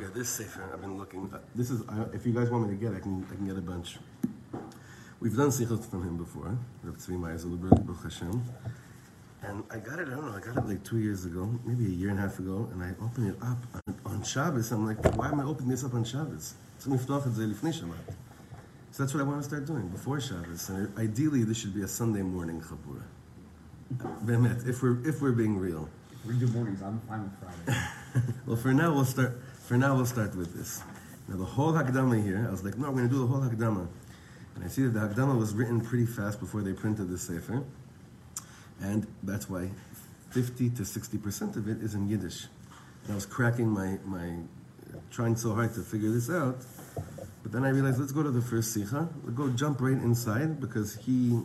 Okay, this sefer I've been looking. Uh, this is uh, if you guys want me to get, I can I can get a bunch. We've done sichot from him before, Rav Tzvi Meir Silberberg, Baruch Hashem. And I got it, I don't know, I got it like two years ago, maybe a year and a half ago, and I opened it up on, on Shabbos. I'm like, why am I opening this up on Shabbos? So that's what I want to start doing, before Shabbos. And ideally, this should be a Sunday morning chabura. Bemet, if we're, if we're being real. We do mornings, I'm fine with Friday. well, for now, we'll start, for now, we'll start with this. Now, the whole Hakdama here, I was like, no, I'm going to do the whole Hakdama. And I see that the Hakdama was written pretty fast before they printed the Sefer. And that's why 50 to 60% of it is in Yiddish. And I was cracking my, my, trying so hard to figure this out. But then I realized, let's go to the first Sikha. We'll go jump right inside because he,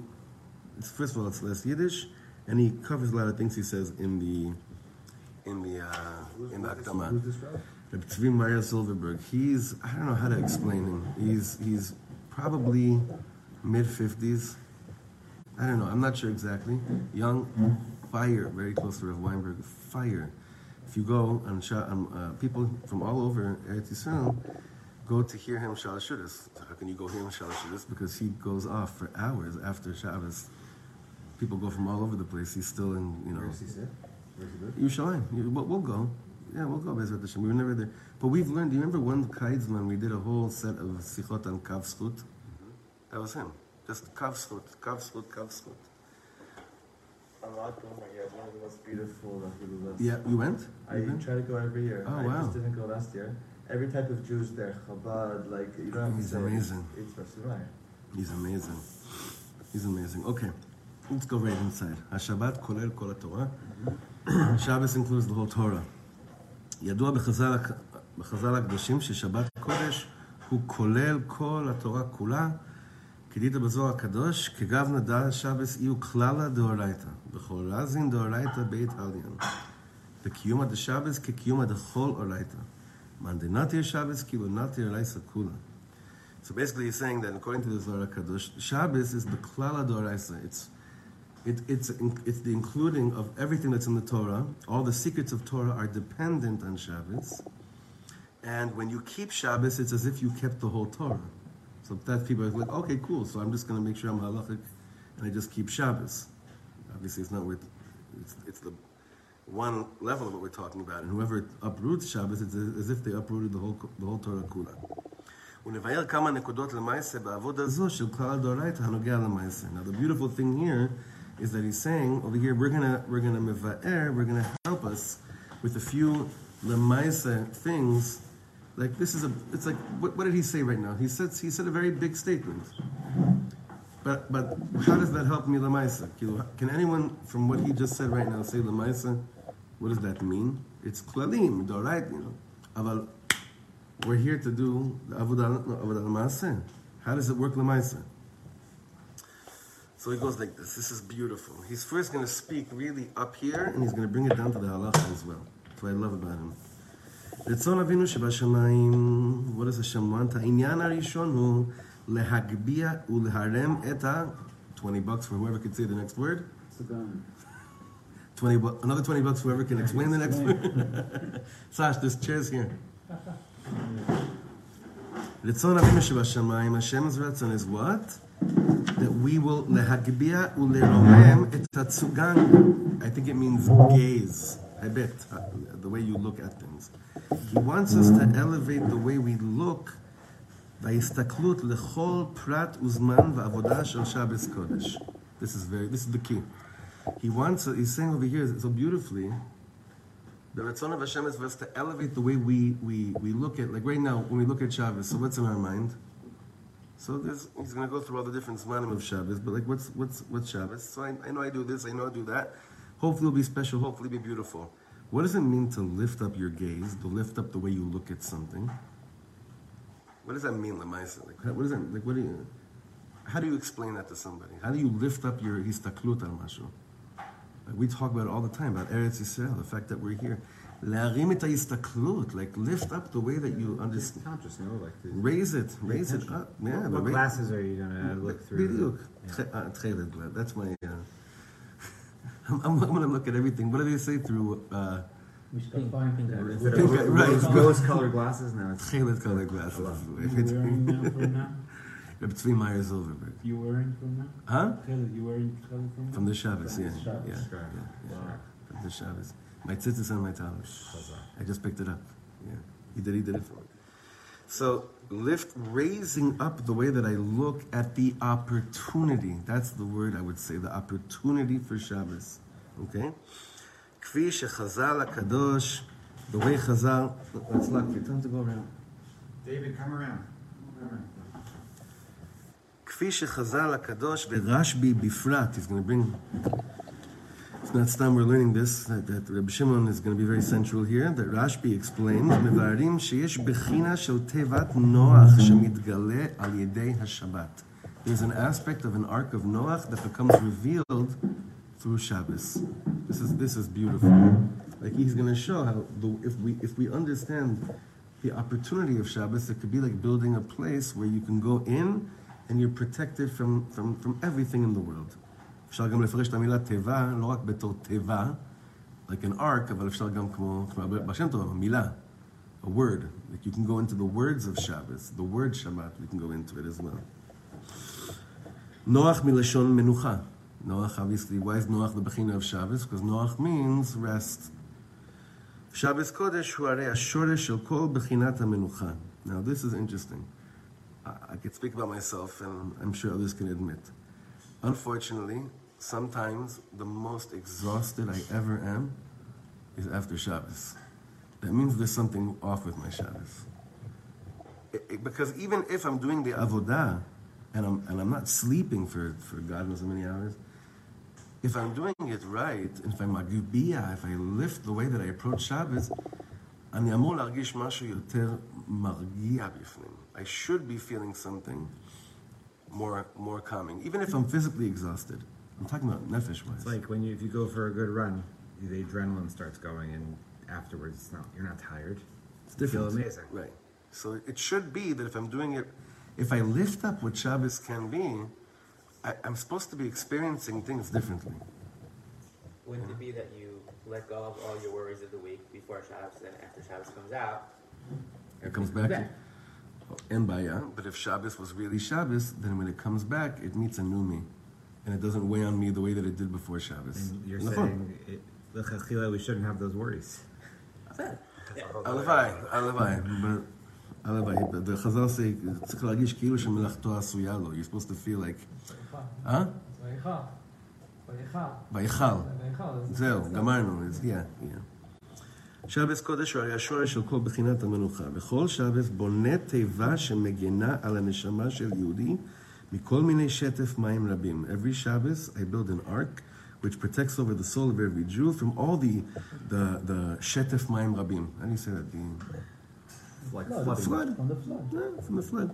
first of all, it's less Yiddish, and he covers a lot of things he says in the, in the, uh, in the Akdama. This? Tzvi Meir Silberberg. He's I don't know how to explain him. He's he's probably mid fifties. I don't know. I'm not sure exactly. Young, fire, very close to Rav Weinberg. Fire. If you go on um, uh, people from all over Eretz Yisrael go to hear him Shalashudas. How can you go hear him Shalashudas? Because he goes off for hours after Shabbos. People go from all over the place. He's still in, you know. Where does he sit? He live? Yerushalayim. You- We'll, we'll go. Yeah, we'll go Bezrat Hashem. We were never there. But we've learned, do you remember one Kaidzman we did a whole set of Sichot on Kavshut? Mm-hmm. That was him. Just Kav Shkut, Kav Shkut, Kav Shkut. Beautiful. Yeah, you went? I you try to go every year. Oh, I wow. just didn't go last year. Every type of Jews there, Chabad, like, you don't have He's to amazing. It's He's amazing. He's amazing. Okay, let's go right inside. Shabbat kolel kol Torah. Shabbos includes the whole Torah. ידוע בחז"ל, בחז"ל הקדושים ששבת קודש הוא כולל כל התורה כולה. כדית בזוהר הקדוש, כגב נדע שבס הוא כללה דאורייתא. בכל רזין דאורייתא בית עליין. וקיומא דשבס כקיומא דכל אורייתא. מאן דנתיר שבס כאילו נתיר רייסא כולה. So basically, he's saying that according to the Zohar Kadosh, Shabbos is the klala doraisa. It's It, it's, it's the including of everything that's in the Torah. All the secrets of Torah are dependent on Shabbos. And when you keep Shabbos, it's as if you kept the whole Torah. So that people are like, okay, cool. So I'm just going to make sure I'm halachic, and I just keep Shabbos. Obviously, it's not with it's, it's the one level of what we're talking about. And whoever uproots Shabbos, it's as if they uprooted the whole the whole Torah kula. Now the beautiful thing here is that he's saying over here we're gonna we're gonna we're gonna help us with a few lemaisa things. Like this is a it's like what, what did he say right now? He said he said a very big statement. But but how does that help me lemaisa? Can anyone from what he just said right now say lemaisa? What does that mean? It's klalim, right? You know, we're here to do the avodah How does it work lemaisa? So he goes like this. This is beautiful. He's first going to speak really up here, and he's going to bring it down to the halacha as well. That's what I love about him. רצון אבינו שבשמיים, what does Hashem want? העניין הראשון הוא להגביה ולהרם את ה... 20 bucks for whoever can say the next word. Sugan. 20 bu- another 20 bucks for whoever can explain the next word. Sash, this chair's here. רצון אבינו שבשמיים, Hashem's רצון is what? That we will להגביה ולרומם את הצוגן. I think it means gaze. I bet, uh, the way you look at things. He wants us to elevate the way we look בהסתכלות לכל פרט וזמן ועבודה של שבס קודש. This is very, this is the key. He wants, he's saying over here so beautifully, the Ratzon of Hashem is for us to elevate the way we, we, we look at, like right now, when we look at Shabbos, so what's in our mind? So he's going to go through all the different zmanim of Shabbos, but like what's, what's, what's Shabbos? So I, I know I do this, I know I do that. Hopefully it'll be special, hopefully it'll be beautiful. What does it mean to lift up your gaze, to lift up the way you look at something? What does that mean, Lamaisa? Like, what does that, like, what do you, how do you explain that to somebody? How do you lift up your histaklut al mashu? we talk about it all the time about Eretz Yisrael, the fact that we're here. Like lift up the way that you understand. Just know, like raise it, raise it up. Yeah, what, what ra- glasses are you gonna mm, look through? Uh, That's my. Uh, I'm, I'm, gonna look at everything. What do they say through? Uh, we should pink, find pink, pink, pink, pink, right. Rose, colored glasses now. It's colored glasses. Reb Tzvi Meir Silberberg. You weren't from that? Huh? You weren't from From the Shabbos, yeah. Shabbos. Yeah, yeah, yeah. Wow. From the Shabbos. My tzitzis and my talus. I just picked it up. Yeah. He did, he did it for me. So lift raising up the way that I look at the opportunity. That's the word I would say, the opportunity for Shabbos. Okay? Kvi shechazal kadosh, the way Chazal. Let's look. We time to go around. David, come around. Come around. כפי שחז"ל הקדוש ורשב"י בפרט, he's going to bring, it's not stam we're learning this, that, that Reb Shimon is going to be very central here, that Rashbi explains, מבארים שיש בחינה של תיבת נוח שמתגלה על ידי השבת. There's an aspect of an ark of Noach that becomes revealed through Shabbos. This is, this is beautiful. Like he's going to show how the, if we if we understand the opportunity of Shabbos, it could be like building a place where you can go in and you're protected from, from, from everything in the world. אפשר גם לפרש את המילה תיבה, לא רק בתור תיבה, like an ark, אבל אפשר גם כמו, כמו בשם טוב, מילה, a word. Like you can go into the words of Shabbos, the word Shabbat, we can go into it as well. Noach מלשון מנוחה. Noach, obviously, why is Noach the Bechina of Shabbos? Because Noach means rest. Shabbos Kodesh הוא הרי השורש של כל בחינת המנוחה. Now, this is interesting. I, I could speak about myself, and I'm sure others can admit. Unfortunately, sometimes the most exhausted I ever am is after Shabbos. That means there's something off with my Shabbos. It- it- because even if I'm doing the avodah, and I'm, and I'm not sleeping for, for God knows how many hours, if I'm doing it right, if I'm magbiya, if I lift the way that I approach Shabbos, אני אמור להרגיש משהו יותר מרגיע בפנים. I should be feeling something more, more calming, even if I'm physically exhausted. I'm talking about nefesh-wise. It's like when you if you go for a good run, the adrenaline starts going, and afterwards, it's not you're not tired. It's different. You feel amazing. Right. So it should be that if I'm doing it, if I lift up what Shabbos can be, I, I'm supposed to be experiencing things differently. Wouldn't it be that you let go of all your worries of the week before Shabbos, and after Shabbos comes out, It comes back. back And baya. But if Shabbos was really Shabbos, then when it comes back, it meets a new me. And it doesn't weigh on me the way that it did before Shabbos. And you're נכון. saying, it, l'chachila, we shouldn't have those worries. הלוואי, הלוואי. but- הלוואי. but the Chazal say, צריך להרגיש כאילו שמלאכתו עשויה לו. You're supposed to feel like, אה? ויכל. ויכל. ויכל. ויכל. זהו, גמרנו, אז yeah, yeah. שבס קודש הוא הרי השורש של כל בחינת המנוחה. וכל שבס בונה תיבה שמגנה על הנשמה של יהודי מכל מיני שטף מים רבים. Every Shabbos I build an ark which protects over the soul of every Jew from all the, the, the שטף מים רבים. How do you say that? The Like No, flooding. flood? From the flood. No, from the flood.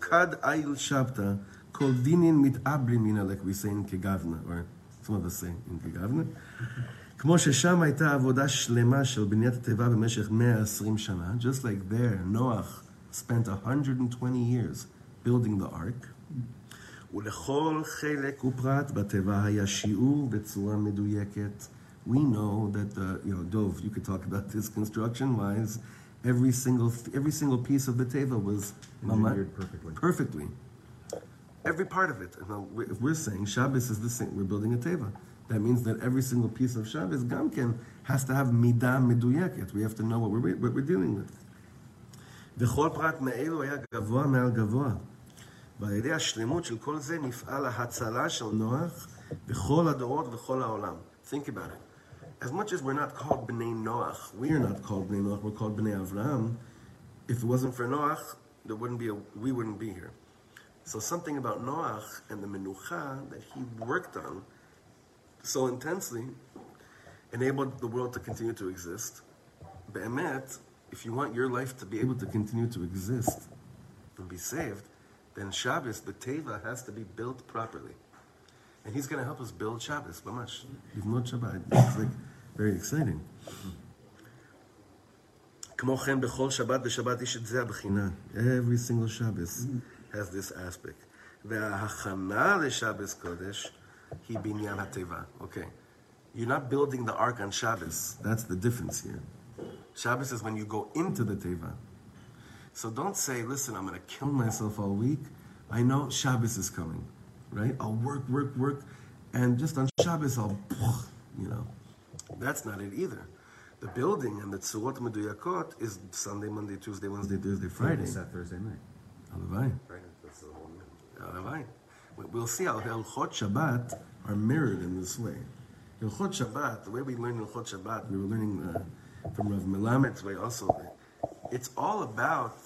Kad ayil shabta, kol dinin mit'abrim mina, like we say in Kegavna, or some of us say in Kegavna. כמו ששם הייתה עבודה שלמה של בניית התיבה במשך 120 שנה, just like there, Noach spent 120 years building the ark, ולכל חלק ופרט בתיבה היה שיעור בצורה מדויקת. We know that the, you know, Dove, you could talk about this construction-wise, every single, every single piece of the teva was Engineered perfectly. Perfectly. Every part of it. Now, we- if we're saying Shabbos is the same, we're building a teva. That means that every single piece of Shabbos, Gamken, has to have midah meduyeket. We have to know what we're, what we're dealing with. וכל פרט מאלו היה גבוה מעל גבוה. ועל ידי השלמות של כל זה נפעל ההצלה של נוח בכל הדורות ובכל העולם. Think about it. As much as we're not called Bnei Noach, we are not called Bnei Noach, we're called Bnei Avraham. If it wasn't for Noach, there wouldn't be a, we wouldn't be here. So something about Noach and the Menucha that he worked on so intensely enabled the world to continue to exist. Be'emet, if you want your life to be able to continue to exist and be saved, then Shabbos, the Teva, has to be built properly. And he's going to help us build Shabbos, mamash. Livnot Shabbat. This is like very exciting. כמו כן, בכל שבת ושבת יש את זה הבחינה. Every single Shabbos has this aspect. וההכנה לשבס קודש היא בעניין התיבה. אוקיי. You're not building the ark on Shabbos. That's the difference here. Shabbos is when you go into the teva. So don't say, listen, I'm going to kill myself all week. I know Shabbos is coming, right? I'll work, work, work, and just on Shabbos I'll, you know. That's not it either. The building and the tzuot meduyakot is Sunday, Monday, Tuesday, Wednesday, Thursday, Friday. It's that Thursday night. Halavai. Right. That's the whole night. We'll see how Hilchot Shabbat are mirrored in this way. Hilchot Shabbat, the way we learn Hilchot Shabbat, we were learning uh, from Rav Melamed's way also. It's all about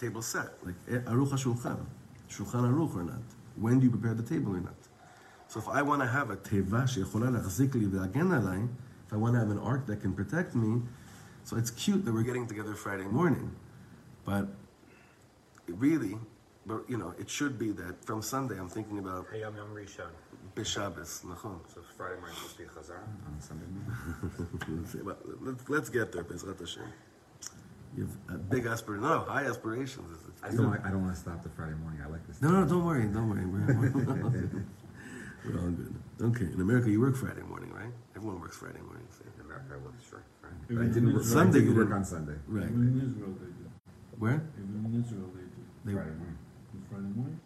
table set, like eh, Aruch HaShulchan, Shulchan Aruch or not. When do you prepare the table or not? So if I want to have a teva she'echola if I want to have an ark that can protect me, so it's cute that we're getting together Friday morning, but really, but you know, it should be that from Sunday I'm thinking about Hayom Yom Rishon. B'Shabbos, nachon. So Friday morning supposed to be Chazar on Sunday. Let's see, but let's- Let's get there, Bezrat Hashem. You have a uh, big aspiration, no, high aspirations. I don't. Want, I don't want to stop the Friday morning. I like this. No, no, don't worry, don't worry. We're, we're all good. We're all good. Okay, in America you work Friday morning, right? Everyone works Friday morning. so- In America, I work sure. Right. Even I didn't work. Sunday I didn't you work on Sunday. Right. Even in Israel they do. Where? Even in Israel they do. They, Friday morning. On Friday morning.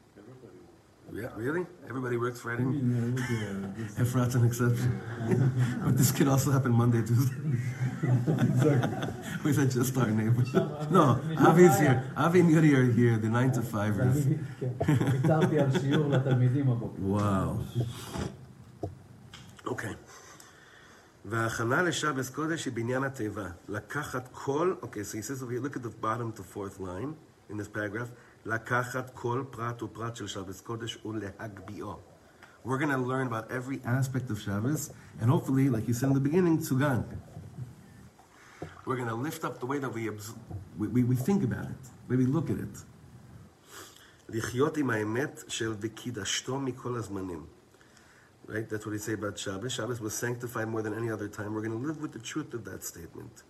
yeah, really? Everybody works Friday I morning? mean, uh, look at this. Efrat's an exception. but this can also happen Monday, Tuesday. We said just our neighbors. No, Avi's here. Avi and Yuri are here, the 9 to 5ers. ואני כן, ויתרתי על שיעור לתלמידים הבוקר. וואו. אוקיי. וההכנה לשבס קודש היא בעניין התיבה. לקחת כל, אוקיי, so he says over here, look at the bottom to fourth line in this paragraph. לקחת כל פרט ופרט של שבס קודש ולהגביאו. We're going to learn about every aspect of Shabbos, and hopefully, like you said in the beginning, tzugan. We're going to lift up the way that we, abs- we, we, we think about it, the way we look at it. לחיות עם האמת של וקידשתו מכל הזמנים. Right? That's what he say about Shabbos. Shabbos was sanctified more than any other time. We're going to live with the truth of that statement.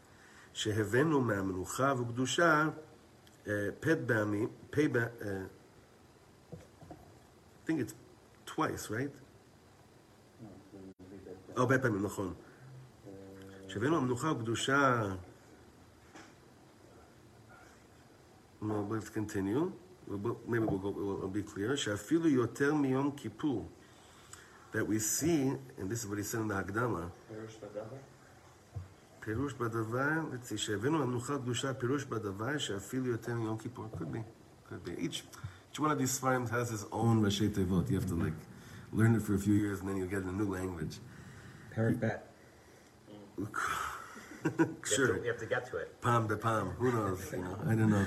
שהבאנו מהמנוחה וקדושה אה, פת בעמי, פ ב... אה, I think it's twice, right? Oh, הרבה פעמים, נכון. שהבאנו המנוחה וקדושה... No, let's continue. We'll- we'll- Maybe we'll go, it'll be clear. שאפילו יותר מיום כיפור. That we see, and this is what he said in the Hagdama, פירוש בדבר? פירוש בדבר, let's see, שהבאנו המנוחה הקדושה, פירוש בדבר שאפילו יותר מיום כיפור. Could be, could be. Each, each one of these svarim has his own ראשי תיבות. You have to like learn it for a few years and then you get a new language. Parrot bet. sure. You have to get to it. Palm to palm. Who knows? You know, I don't know.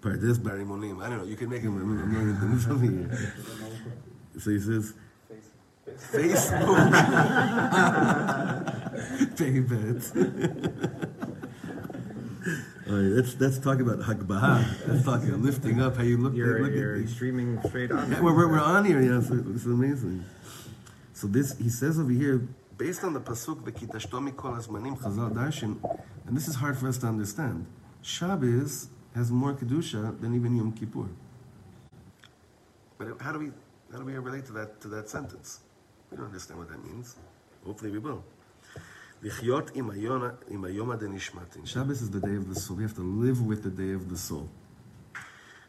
Pardes Barimonim. I don't know. You can make him a million things over here. So he says, Facebook. Pay bet. All right, let's let's talk about Hagbaha. Let's talk about lifting up. How you look, You're, look you're at me. streaming straight on. Yeah, we're, we're, we're on here. Yeah, it's, it's amazing. So this he says over here, based on the pasuk "V'kitashto mikol hazmanim" Chazal Darshan, and this is hard for us to understand. Shabbos has more kedusha than even Yom Kippur. But how do we how do we relate to that to that sentence? We don't understand what that means. Hopefully, we will. לחיות עם היום, עם היום הדנשמטין. Shabbos is the day of the soul. We have to live with the day of the soul.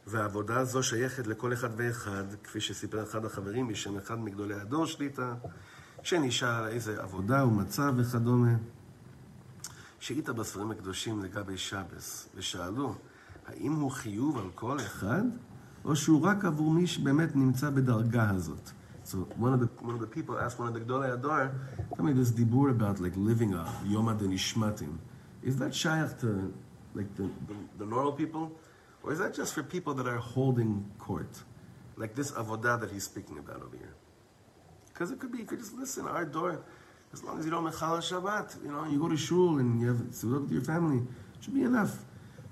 והעבודה הזו שייכת לכל אחד ואחד, כפי שסיפר אחד החברים בשם אחד מגדולי הדור שליטה, שנשאל איזה עבודה ומצב וכדומה. שאילתה בספרים הקדושים לגבי שבס, ושאלו, האם הוא חיוב על כל אחד, או שהוא רק עבור מי שבאמת נמצא בדרגה הזאת? So one of the one of the people asked one of the Gdolei Ador, tell me this dibur about like living a Yom HaDenishmatim. Is that shaykh to like the, the, the normal people? Or is that just for people that are holding court? Like this avodah that he's speaking about over here. Because it could be, you could just listen, our door, as long as you don't mechal Shabbat, you know, you go to shul and you have sudah with your family, it should be enough.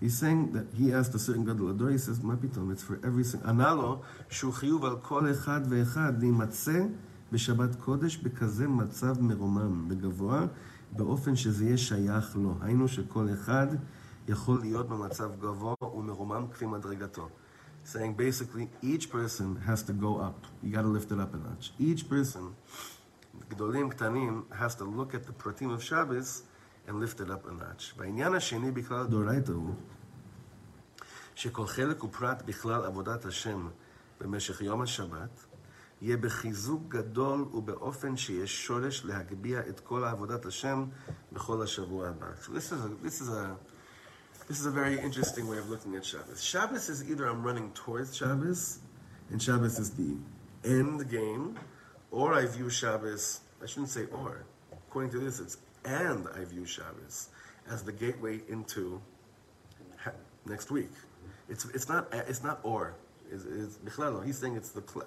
He's saying that he asked a certain gadol ador, he says, מה פתאום, it's for every single, ענה לו שהוא חיוב על כל אחד ואחד להימצא בשבת קודש בכזה מצב מרומם וגבוה, באופן שזה יהיה שייך לו. היינו שכל אחד יכול להיות במצב גבוה ומרומם כפי מדרגתו. Saying basically, each person has to go up. You got to lift it up a notch. Each person גדולים, קטנים, has to look at the pratim of Shabbos and lift it up a notch. והעניין השני בכלל הדאורייתא הוא שכל חלק ופרט בכלל עבודת השם במשך יום השבת יהיה בחיזוק גדול ובאופן שיש שורש להגביה את כל עבודת השם בכל השבוע הבא. So this is a, this is a, this is a very interesting way of looking at Shabbos. Shabbos is either I'm running towards Shabbos, and Shabbos is the end game, or I view Shabbos, I shouldn't say or. According to this, it's and I view Shabbos as the gateway into next week. It's it's not it's not or. It's, it's. He's saying it's the cl-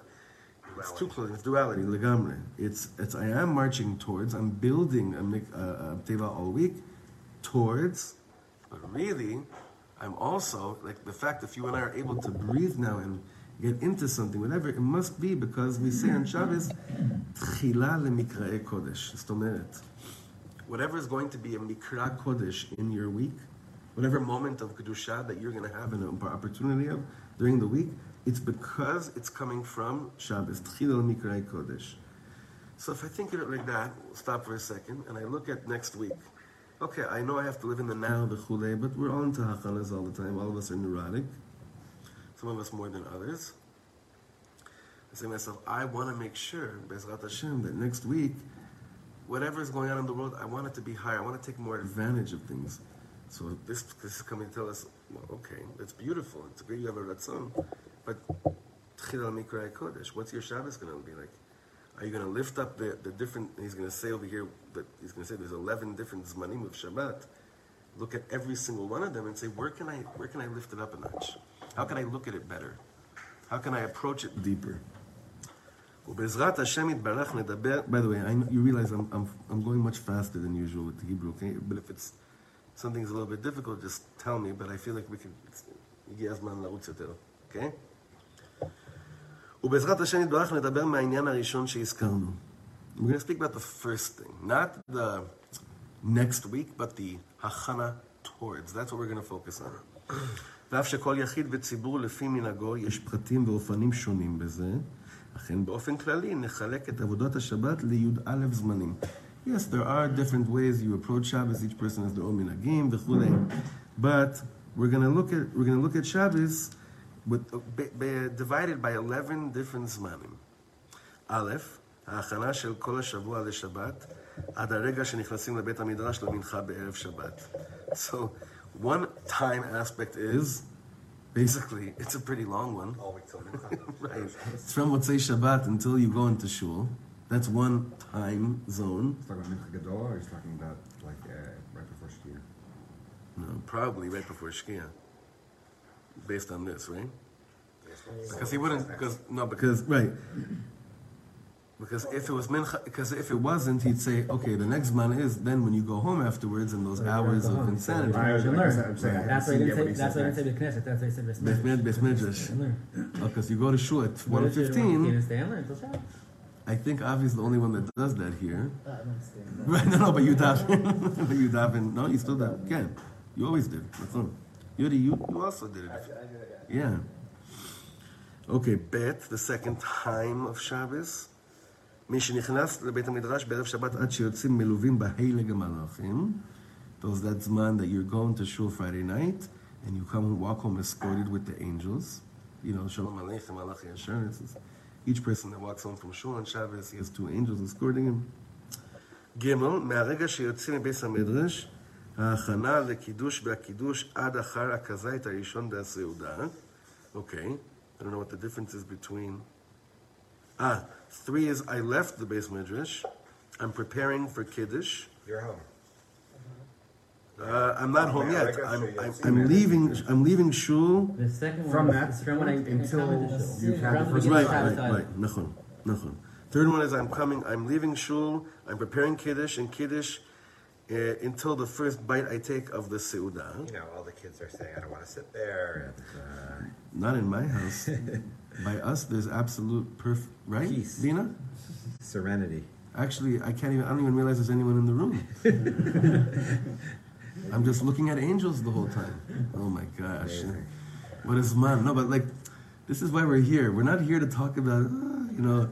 it's two clothing. It's duality. Legamre. It's it's I am marching towards. I'm building a, teva all week towards, but really, I'm also like the fact if you and I are able to breathe now and get into something, whatever it must be, because we say on Shabbos, tchila kodesh. Whatever is going to be a mikra kodesh in your week whatever moment of kedusha that you're going to have an opportunity of during the week, it's because it's coming from Shabbos. Tchila lemikrae kodesh. So if I think of it like that, stop for a second, and I look at next week. Okay, I know I have to live in the now, the chule, but we're on to hachanas all the time. All of us are neurotic. Some of us more than others. I say to myself, I want to make sure, Bezrat Hashem, that next week, whatever is going on in the world, I want it to be higher. I want to take more advantage of things. So this, this is coming to tell us, well, okay, that's beautiful. It's great you have a ratzon, but Tchil Mikra Kodesh, what's your Shabbos going to be like? Are you going to lift up the, the different, he's going to say over here, that he's going to say there's 11 different Zmanim of Shabbat. Look at every single one of them and say, where can I, where can I lift it up a notch? How can I look at it better? How can I approach it deeper? By the way, I know, you realize I'm, I'm, I'm going much faster than usual with the Hebrew, okay? But if it's something's a little bit difficult, just tell me, but I feel like we can, הגיע הזמן לרוץ יותר, okay? ובעזרת השם יתברך נדבר מהעניין הראשון שהזכרנו. We're going to speak about the first thing, not the next week, but the הכנה towards. That's what we're going to focus on. ואף שכל יחיד וציבור לפי מנהגו יש פרטים ואופנים שונים בזה, אכן באופן כללי נחלק את עבודת השבת לי"א זמנים. Yes, there are different ways you approach Shabbos, each person has their own מנהגים וכולי, but we're going to look at, we're going to look at Shabbos with, be, be, divided by 11 different זמנים. א', ההכנה של כל השבוע לשבת, עד הרגע שנכנסים לבית המדרש למנחה בערב שבת. So, one time aspect is, basically, it's a pretty long one. All week till Mincha. right. It's from Motzei Shabbat until you go into shul. That's one time zone. He's talking about Mincha Gadol, or he's talking about like uh, right before Shkia? No, probably right before Shkia. Based on this, right? Because he wouldn't, because, no, because, right. Because if it was mincha, because if it wasn't, he'd say, okay, the next man is then when you go home afterwards and those hours of insanity. I was- You like I learn. said, I'm saying, That's why he didn't what say. he That's why he said didn't say the Knesset. That's why he said Beth Med- Beth Midrash. Learn. Because you go to shul at He 1.15. didn't stay and learn until Shabbos. I think Avi is the only one that does that here. I don't stay and learn. Right, no, no, but you daven. but you daven. No, you still daven. Again, you always did. That's all. You, you, you also did it. Yeah. Okay, bet, the second time of Shabbos. מי שנכנס לבית המדרש בערב שבת עד שיוצאים מלווים בהילג המלאכים. Those that zman that you're going to shul Friday night and you come and walk home escorted with the angels. You know, Shalom Aleichem, Malachi Asher. This is Each person that walks home from shul on Shabbos, he has two angels escorting him. ג' מהרגע שיוצאים מבית המדרש, ההכנה לקידוש והקידוש עד אחר הכזית הראשון והסעודה. Okay, I don't know what the difference is between... Ah, three is I left the base midrash. I'm preparing for kiddush. You're home. Uh, I'm not home Yeah, yet. I got I'm. I'm, I'm leaving. I'm leaving shul. The second From one that is from when I until come into shul. you've had the first Right, right, right. Nachon, nachon. Third one is I'm coming. I'm leaving shul. I'm preparing kiddush and kiddush uh, until the first bite I take of the seudah. You know, all the kids are saying, I don't want to sit there. And, uh, Not in my house. By us, there's absolute perfect. Right, Peace. Dina? serenity. Actually, I can't even. I don't even realize there's anyone in the room. I'm just looking at angels the whole time. Oh my gosh. Amazing. What is man? No, but like, this is why we're here. We're not here to talk about, uh, you know,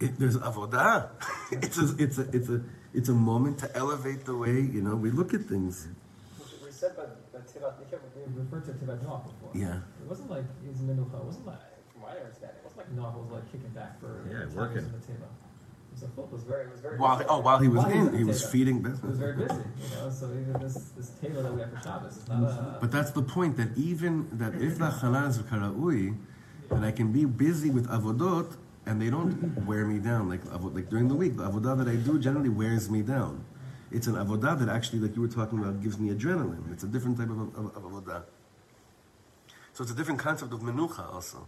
it, there's avodah. it's a, it's a, it's a, it's a moment to elevate the way you know we look at things. We said that the Tivat, we kept we referred to Tivat Noach before. Yeah. It wasn't like it was Minucha. It wasn't like, from my understanding, it wasn't like Noach was like kicking back for Yeah, working. was in the Teva. It was a full, it was very, was very. While busy. oh, while he was in, the he was Teva. feeding It was business. very busy, you know. So even this this Teva that we have for Shabbos is not a. But that's the point that even that if the chala is karaui, that I can be busy with avodot and they don't wear me down like like during the week. The avodah that I do generally wears me down. It's an avodah that actually, like you were talking about, gives me adrenaline. It's a different type of, of, of avodah. So it's a different concept of menucha also.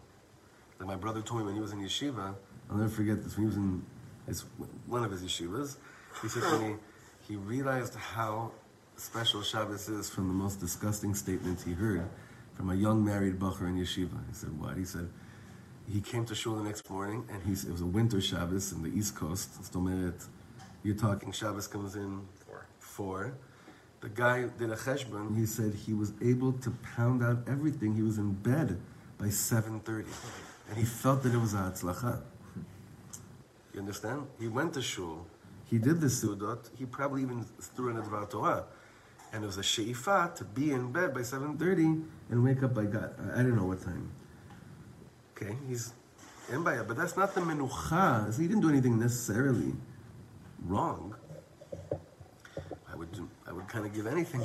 Like my brother told me when he was in yeshiva, I'll never forget this. When he was in his, one of his yeshivas, he said to me, he realized how special Shabbos is from the most disgusting statements he heard from a young married bacher in yeshiva. He said, what? He said, he came to shul the next morning, and he, it was a winter Shabbos in the East Coast. Stomeret, you're talking Shabbos comes in Four. four. The guy did a cheshbon. He said he was able to pound out everything. He was in bed by 7.30. And he felt that it was a hatzlacha. You understand? He went to shul. He did the sudot. He probably even threw in a Dvar Torah. And it was a she'ifa to be in bed by 7.30 and wake up by God. I I don't know what time. Okay, he's in by but that's not the menucha. So he didn't do anything necessarily wrong. I would do, I would kind of give anything.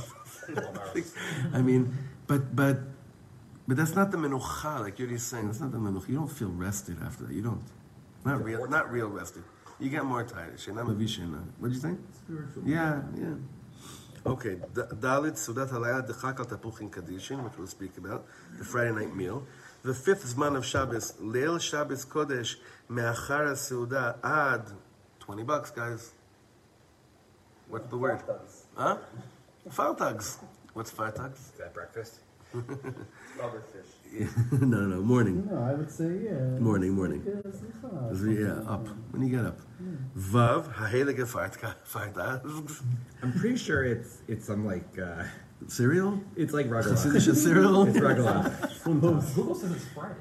I mean, but but but that's not the menucha. Like you're just saying, that's not the menucha. You don't feel rested after that. You don't. Not real. Not real rested. You get more tired. Shena mavishena. What'd you think? Spiritual. Yeah, yeah. Okay, Dalit Sudat Halayah Dechak al Tapuchin Kadishin, which we'll speak about, the Friday night meal. The fifth Zman of Shabbos, Leil Shabbos Kodesh, Me'achar Seudah Ad, 20 bucks, guys. What's the word? Huh? Fartags. What's fartags? Is that breakfast? Rubber fish. no, no, no, morning. No, I would say yeah. Morning, morning. Yeah, simcha. Yeah, up. When you get up. Vav, Hahelige Fartags. I'm pretty sure it's it's some like uh, Cereal? it's like Chassidish Ragala. cereal? it's Ragala. Google says it's Friday.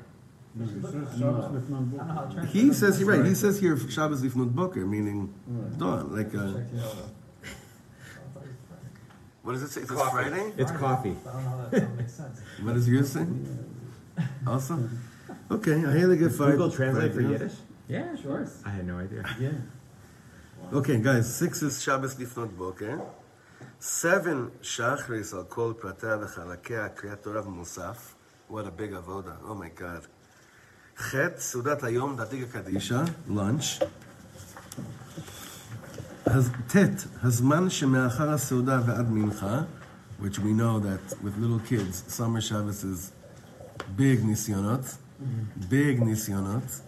No, says No, Shabbos no. Lifnot I don't know how to translate He says, you're right, he says here Shabbos Lifnut Boker, meaning dawn. Like, uh, Check, you know, the- I thought it was Friday. what does it say? It's Coffee. Friday? It's coffee. I don't know how that, that makes sense. What does yours say? Awesome. Okay, I had a good five. Google Translate five for. Yiddish? Yeah, sure. I had no idea. Yeah. Okay, guys, six is Shabbos Lifnot Boker. Seven Shachris are called Pratea v'Chalakea Kriyat Torah Musaf. What a big avoda. Oh my God. Chet, Sudat AYom Datiga Kadisha, lunch. Tet, Hazman Shemeachar Suda Ve'ad Mincha, which we know that with little kids, summer Shabbos is big ניסיונות, big ניסיונות.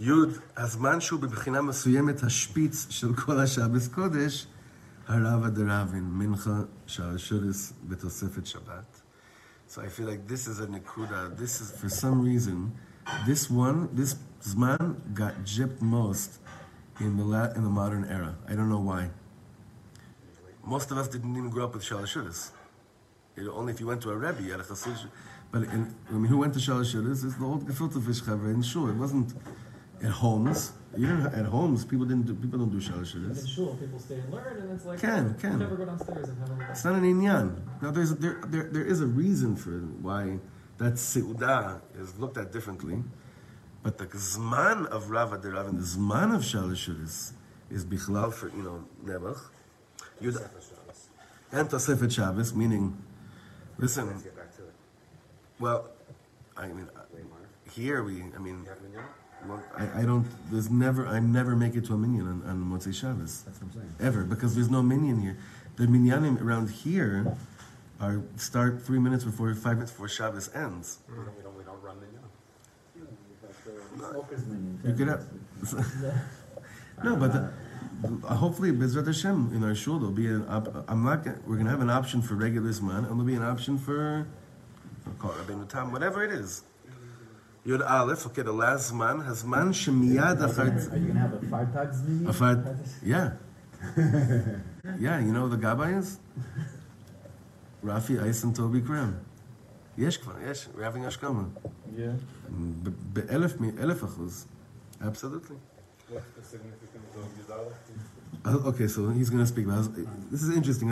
י' הזמן שהוא בבחינה מסוימת השפיץ של כל השבס קודש, הרבה דרבין, מנחה, שער שורס בתוספת שבת. So I feel like this is a nikuda. This is, for some reason, this one, this zman got gypped most in the la- in the modern era. I don't know why. Most of us didn't even grow up with shalashudas. Only if you went to a rebbe, you had a chassid. But in, I mean, who went to Shalosh shalashudas? It's the old gefilte fish chaver in shul. It wasn't at homes. You didn't at homes. People didn't do. People don't do Shalosh But in shul, people stay and learn, and it's like, Can, oh, can. never go downstairs and have a little. It's not an inyan. Now, there's a, there, there, there is a reason for why that seudah is looked at differently. But the zman of Rava de Rav and the zman of Shalosh Shalashudas is bichlal for, you know, Nebuch. Yud- And Tosefet Shabbos, meaning, listen, Let's get back to it. well, I mean, uh, here we, I mean, You have mignon? well, I, I don't, there's never, I never make it to a minyan on, on Motzei Shabbos. That's what I'm saying. ever because there's no minyan here. The minyanim around here are start three minutes before, five minutes before Shabbos ends. We don't, we don't, we don't run mignon. Smokers menu. You get up. no, but the, hopefully, Bezrat Hashem in our shul there'll be an. Op, I'm not. Gonna, we're gonna have an option for regular zman, and there'll be an option for, I'll call it Rabbeinu Tam, whatever it is. Yud Aleph. Okay, the last zman has man shemiyad Are achar. you gonna have a five tags menu? A five, yeah. yeah, you know who the Gabbai is? Rafi Ice and Toby Krem. יש כבר, יש, we're having השכמה. Yeah. ב- באלף, מ- אלף אחוז. Absolutely. What's the significance of Yudala? Uh, Okay, so he's going to speak about this. is interesting.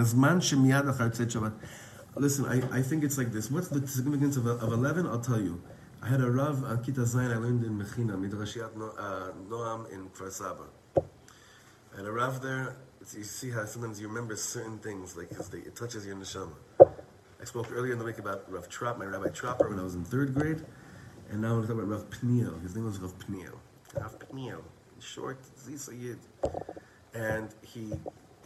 Listen, I, I think it's like this. What's the significance of, of 11? I'll tell you. I had a Rav uh, Kita Zayin I learned in Mechina, Midrashiyat no, uh, Noam in Kfar Saba. I had a Rav there. It's, you see how sometimes you remember certain things, like 'cause they, it touches your neshama. I spoke earlier in the week about Rav Trop, my Rabbi Tropper, when I was in third grade. And now I'm talking about Rav Pniel. His name was Rav Pniel. Rav Pniel. Short, Zisa Yid and he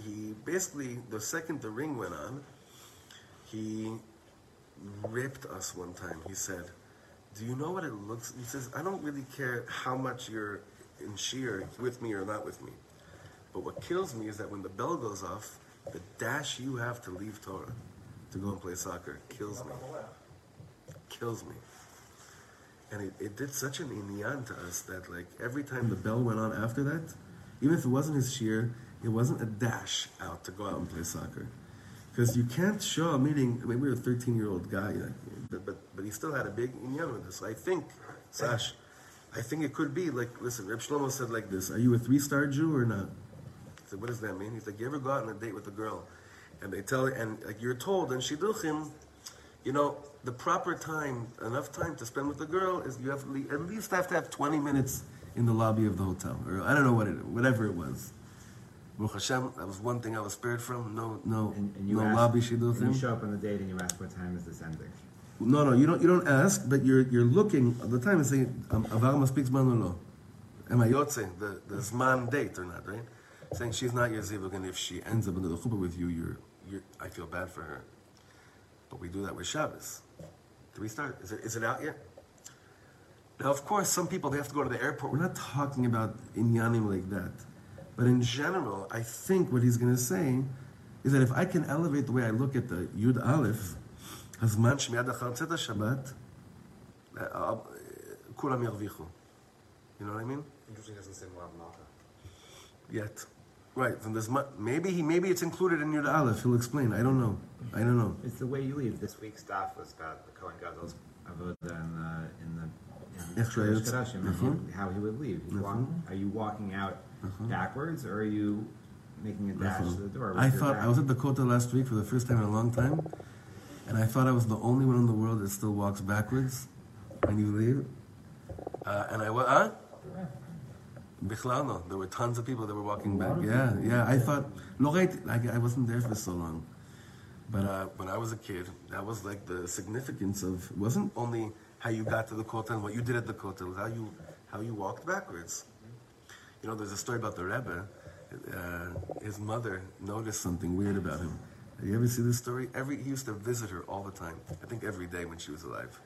he basically the second the ring went on, he ripped us one time. He said, "Do you know what it looks?" He says, "I don't really care how much you're in shear with me or not with me, but what kills me is that when the bell goes off, the dash you have to leave Torah to go and play soccer kills me, kills me." And it, it did such an inyan to us that like every time the bell went on after that, even if it wasn't his shear, it wasn't a dash out to go out and play soccer. Because you can't show a meeting. I mean, we were a 13 year old guy, like, but, but but he still had a big inyan with us. I think, Sash, I think it could be like, listen, Reb Shlomo said like this: Are you a three star Jew or not? I said, what does that mean? He's like, you ever go out on a date with a girl, and they tell and like you're told and in shidduchim, you know, the proper time, enough time to spend with the girl is you have to at least have to have 20 minutes in the lobby of the hotel, or I don't know what it, whatever it was. Baruch Hashem, that was one thing I was spared from. No, no, And, and you no ask, lobby and you show up on the date and you ask what time is this ending. No, no, you don't. You don't ask, but you're you're looking at the time and saying, um, "Avar maspeak zman or no?" Am I yotze the the zman date or not? Right? Saying she's not your zivug, and if she ends up into the chuppah with you, you're you're. I feel bad for her. But we do that with Shabbos. Do we start? Is it is it out yet? Now, of course, some people they have to go to the airport. We're not talking about inyanim like that, but in general, I think what he's going to say is that if I can elevate the way I look at the Yud Aleph, הזמן שמיד אחר צאת השבת, אה, כולם ירוויחו. You know what I mean? Interesting doesn't say Moab Malka. Yet. Right. From this, maybe he, maybe it's included in your Aleph. He'll explain. I don't know. I don't know. It's the way you leave. This week's daf was about the Kohen Gadol's avodah uh, in the in the Yes, right. mm-hmm. how he would leave. Mm-hmm. Walk, uh-huh. are you walking out mm-hmm. backwards, or are you making a dash to the door? I thought back? I was at the Kotel last week for the first time in a long time, and I thought I was the only one in the world that still walks backwards when you leave. Uh, and I was, huh? Yeah. Bichlano. There were tons of people that were walking back. Yeah, yeah. I thought, Lorette, I, I wasn't there for so long. But uh, when I was a kid, that was like the significance of, it wasn't only how you got to the Kotel and what you did at the Kotel, how you, how you walked backwards. You know, there's a story about the Rebbe. Uh, his mother noticed something weird about him. You ever see this story? Every he used to visit her all the time. I think every day when she was alive,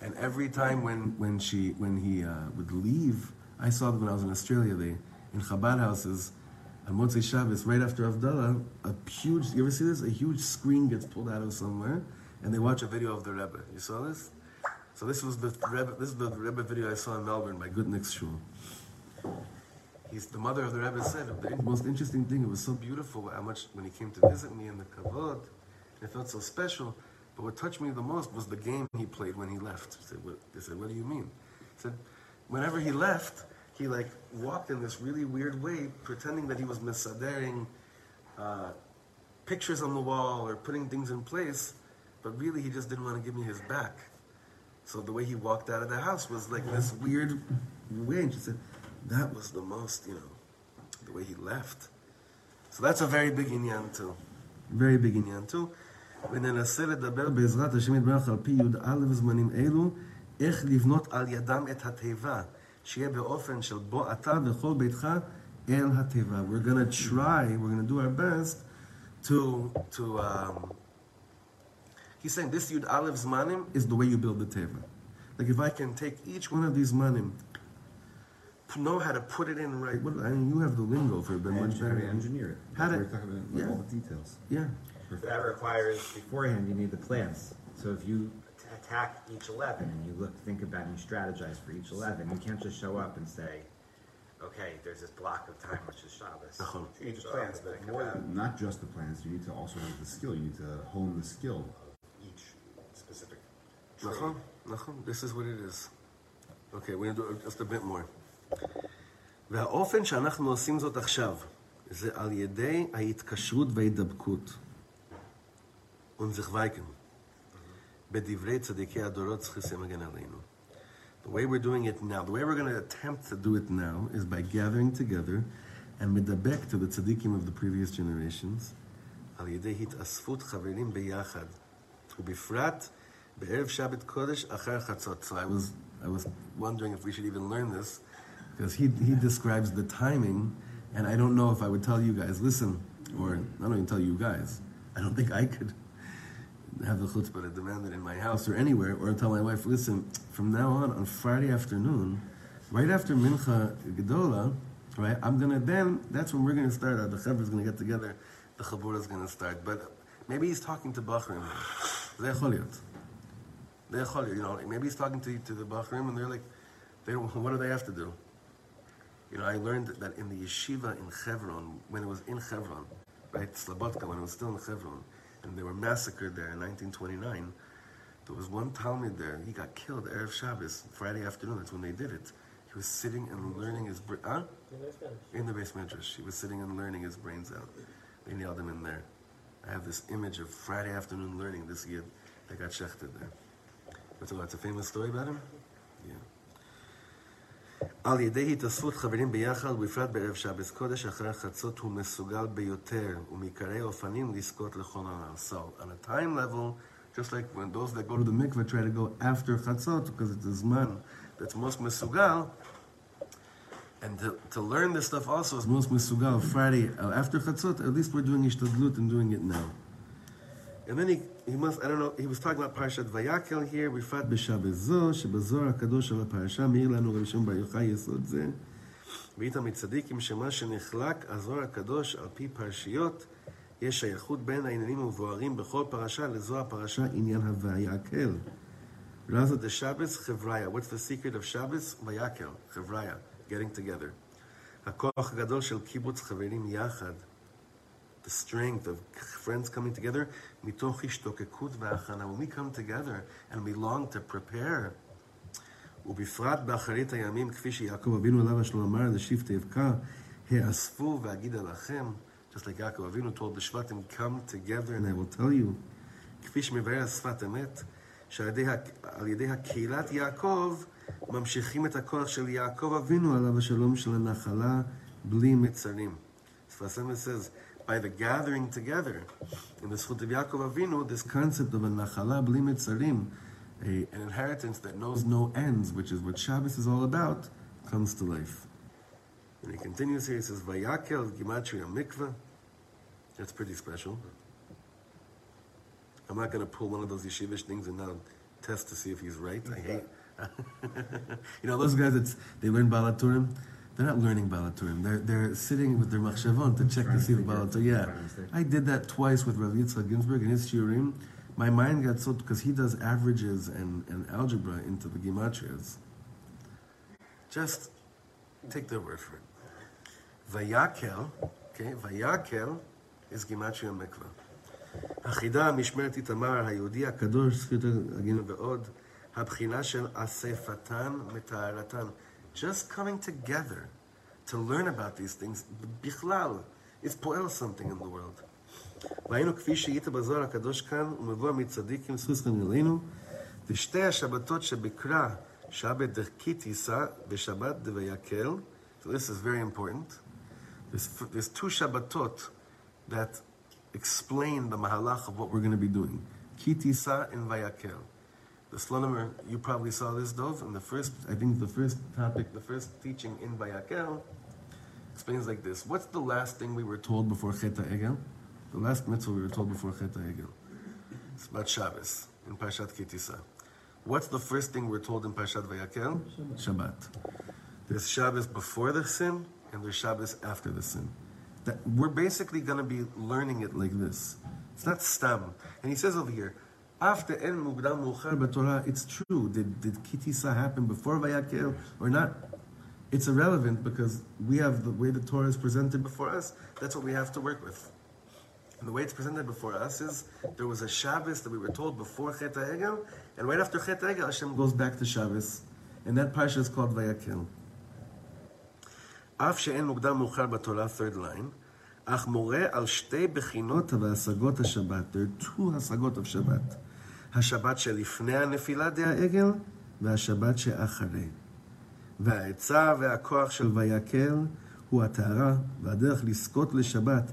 and every time when when she when he uh, would leave I saw that when I was in Australia. They in Chabad houses on Motzei Shabbos, right after Avdallah, a huge. You ever see this? A huge screen gets pulled out of somewhere, and they watch a video of the Rebbe. You saw this? So this was the Rebbe. This is the Rebbe video I saw in Melbourne by Gutnick's shul. He's the mother of the Rebbe said the most interesting thing. It was so beautiful how much when he came to visit me in the kavod, it felt so special. But what touched me the most was the game he played when he left. He said, "What?" They said, "What do you mean?" He said, "Whenever he left, he like walked in this really weird way, pretending that he was misadering uh, pictures on the wall or putting things in place, but really he just didn't want to give me his back." So the way he walked out of the house was like this weird way. And she said, that was the most, you know, the way he left. So that's a very big עניין too. Very big עניין too. וננסה לדבר בעזרת השם יתברך על פי י"א זמנים אלו, איך לבנות על ידם את התיבה, שיהיה באופן של בוא אתה וכל ביתך אל התיבה. We're gonna try, we're gonna do our best to, to, um, He's saying this Yud Aleph Zmanim is the way you build the Teva. Like if I can take each one of these Zmanim, p- know how to put it in right. What, I mean, you have the lingo for it, but much How to better. engineer it. How to- We're talking about like, yeah. all the details. Yeah. That requires beforehand you need the plans. So if you t- attack each eleven and you look, think about and you strategize for each eleven, you can't just show up and say, "Okay, there's this block of time which is Shabbos." Uh-huh. You need the plans, but more than Not just the plans, you need to also have the skill. You need to hone the skill. each specific trade. Nachon, nachon. This is what it is. Okay, we're gonna do just a bit more. והאופן שאנחנו עושים זאת עכשיו, זה על ידי ההתקשרות וההידבקות. ונזכווייקם. The way we're doing it now, the way we're going to attempt to do it now is by gathering together and מדבק to the tzaddikim of the previous generations, על ידי התאספות חברים ביחד, ובפרט בערב שבת קודש אחר חצות. So I was, I was wondering if we should even learn this, because he, he describes the timing, and I don't know if I would tell you guys, listen, or I don't even tell you guys, I don't think I could have the chutzpah to demand it in my house or anywhere, or tell my wife, listen, from now on, on Friday afternoon, right after Mincha Gedola, right, I'm going to then, that's when we're going to start, Our the is going to get together, the Chabura's going to start. But maybe he's talking to Bachrim. Zecholiot. Zecholiot, you know, maybe he's talking to, to the Bachrim, and they're like, they don't, what do they have to do? You know, I learned that in the yeshiva in Chevron when it was in Chevron, right, Slabotka, when it was still in Chevron and they were massacred there in 1929, there was one Talmud there, he got killed Erev Shabbos, Friday afternoon, that's when they did it. He was sitting and learning his, br- huh? In the beis medrash. He was sitting and learning his brains out. They nailed him in there. I have this image of Friday afternoon learning this yid that got shechted there. That's a, that's a famous story about him? Yeah. על ידי התאספות חברים ביחד, ובפרט בערב שבס קודש, אחרי חצות הוא מסוגל ביותר, ומעיקרי אופנים לזכות לכל העולם. So, on a time level, just like when those that go to the mikveh try to go after chatzot, because it's the zman that's most mesugal, and to, to learn this stuff also is most mesugal Friday uh, after chatzot, at least we're doing ishtadlut and doing it now. And then he, he must, I don't know, he was talking about Parshat Vayakel here, בפרט בשבת זו, שבזוהר הקדוש של הפרשה מאיר לנו רבי שמעון בר יוחאי יסוד זה. ואיתם מצדיקים שמה שנחלק הזוהר הקדוש על פי פרשיות, יש שייכות בין העניינים המבוארים בכל פרשה לזו הפרשה עניין הויעקל. Raza de Shabbos, Chevraya. What's the secret of Shabbos? Vayakel, Chevraya, getting together. הכוח הגדול של קיבוץ חברים יחד. The strength of friends coming together, מתוך השתוקקות והכנה. When we come together and we long to prepare, ובפרט באחרית הימים, כפי שיעקב אבינו עליו השלום אמר, לשבטי אבקה, האספו ואגידה לכם, just like יעקב אבינו told the שבטים, come together and I will tell you, כפי שמבאר השפת אמת, שעל ידי, על ידי הקהילת יעקב, ממשיכים את הכוח של יעקב אבינו עליו השלום של הנחלה, בלי מצרים. Sfas Emes says, by the gathering together, in the Zchut of Yaakov Avinu, this concept of a nachala bli mitzarim, an inheritance that knows no ends, which is what Shabbos is all about, comes to life. And he continues here, he says, Vayakel Gimatria Mikveh. That's pretty special. I'm not going to pull one of those yeshivish things and now test to see if he's right. I hate. you know, those guys that they learn Balaturim, They're not learning Baal HaTurim. They're, they're sitting with their machshavon to check to see the Baal HaTurim. Yeah. I did that twice with Rav Yitzchak Ginsburg in his shiurim. My mind got so, because he does averages and, and algebra into the gematrias. Just take their word for it. Vayakel, okay, Vayakel is gematria mikvah. החידה, משמרת איתמר, היהודי הקדוש, זכות הגין ועוד, הבחינה של אספתן מטהרתן. Just coming together to learn about these things, בכלל, is פועל something in the world. והיינו כפי שהיית בזוהר הקדוש כאן, ומבוא מצדיקים סוסכם אלינו, ושתי השבתות שבקרא, שבת דרכי תישא, ושבת דויקל, so this is very important. There's, there's two Shabbatot that explain the mahalach of what we're going to be doing. Kitisa and Vayakel. The Slonimer, you probably saw this, Dov, in the first, I think the first topic, the first teaching in Vayakel explains like this. What's the last thing we were told before Cheta Egel? The last mitzvah we were told before Cheta Egel. It's about Shabbos in Parshat Kitisa. What's the first thing we're told in Parshat Vayakel? Shabbat. There's Shabbos before the sin, and there's Shabbos after the sin. That we're basically going to be learning it like this. It's not stam. And he says over here, after en mugdam muchar b'Torah, it's true. Did did kitisa happen before Vayakel or not? It's irrelevant because we have the way the Torah is presented before us. That's what we have to work with. And the way it's presented before us is there was a Shabbos that we were told before Chet Egel, and right after Chet Egel, Hashem goes back to Shabbos, and that parsha is called Vayakel. אף שאין מוקדם מאוחר בתורה, third line, אך מורה על שתי בחינות והשגות השבת. There are two השגות of שבת. השבת שלפני הנפילה די העגל, והשבת שאחרי. והעצה והכוח של ויקל הוא הטהרה, והדרך לזכות לשבת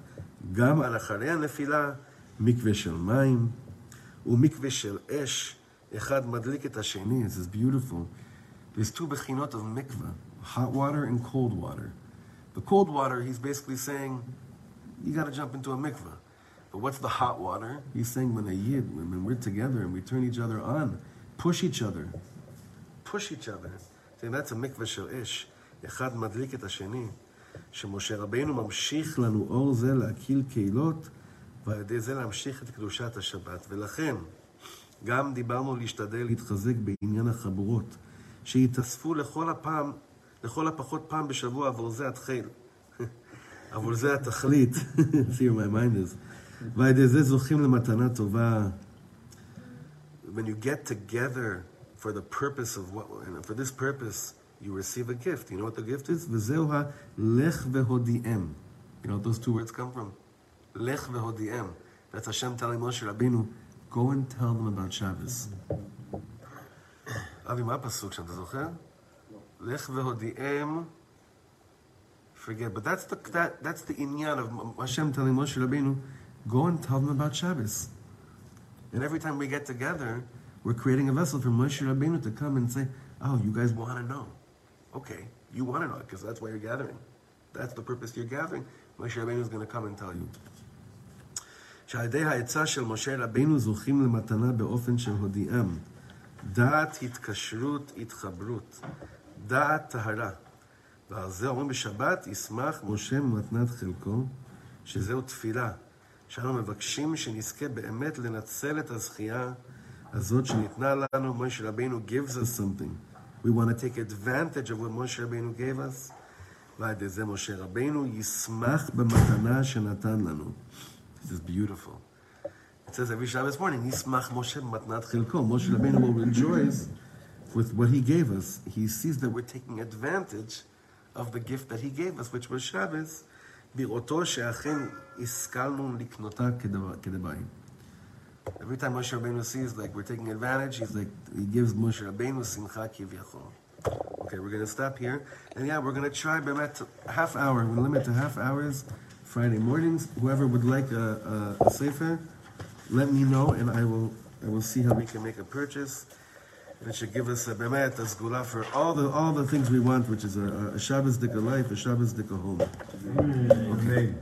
גם על אחרי הנפילה, מקווה של מים ומקווה של אש, אחד מדליק את השני. Is beautiful. There's two בחינות of mikveh, hot water and cold water. The cold water, he's basically saying, you got to jump into a mikveh. But what's the hot water? He's saying when a yid, when, we're together and we turn each other on, push each other, push each other. saying that's a mikveh של אש. אחד מדליק את השני. שמשה רבינו ממשיך לנו אור זה להקיל קהילות, ועל ידי זה להמשיך את קדושת השבת. ולכן, גם דיברנו להשתדל להתחזק בעניין החבורות, שיתאספו לכל הפעם, לכל הפחות פעם בשבוע עבור זה התחיל. עבור זה התכלית. see where my mind is. ועל ידי זה זוכים למתנה טובה. When you get together for the purpose of what, and for this purpose, you receive a gift. You know what the gift is? וזהו הלך והודיעם. You know what those two words come from? לך והודיעם. That's Hashem telling Moshe Rabbeinu, go and tell them about Shabbos. אבי, מה הפסוק שם, אתה זוכר? לך והודיעם, forget, but that's the, that, that's the inyan of Hashem telling Moshe Rabbeinu, go and tell them about Shabbos. And every time we get together, we're creating a vessel for Moshe Rabbeinu to come and say, oh, you guys want to know. Okay, you want to know because that's why you're gathering. That's the purpose you're gathering. Moshe Rabbeinu is going to come and tell you. שעל ידי העצה של משה רבינו זוכים למתנה באופן של הודיעם. דעת התקשרות, התחברות. דעת טהרה. ועל זה אומרים בשבת, ישמח משה ממתנת חלקו, שזהו תפילה. שאנו מבקשים שנזכה באמת לנצל את הזכייה הזאת שניתנה לנו. משה רבינו gives us something. We want to take advantage of what Moshe Rabbeinu gave us. ועל ידי זה משה רבינו ישמח במתנה שנתן לנו. This is beautiful. It says every Shabbos morning, Yismach Moshe matnat chilko. Moshe Rabbeinu will rejoice with what he gave us. He sees that we're taking advantage of the gift that he gave us, which was Shabbos, בראותו שאכן השכלנו לקנותה כדבעי. Every time Moshe Rabbeinu sees like we're taking advantage, he's like, he gives Moshe Rabbeinu simcha kivyachol. Okay, we're going to stop here. And yeah, we're going to try Bemet half hour. We'll limit to half hours Friday mornings. Whoever would like a, a, a sefer, let me know and I will I will see how we can make a purchase. And it should give us a Bemet, a sgula for all the all the things we want, which is a, a Shabbos dika life, a Shabbos dika home. Okay.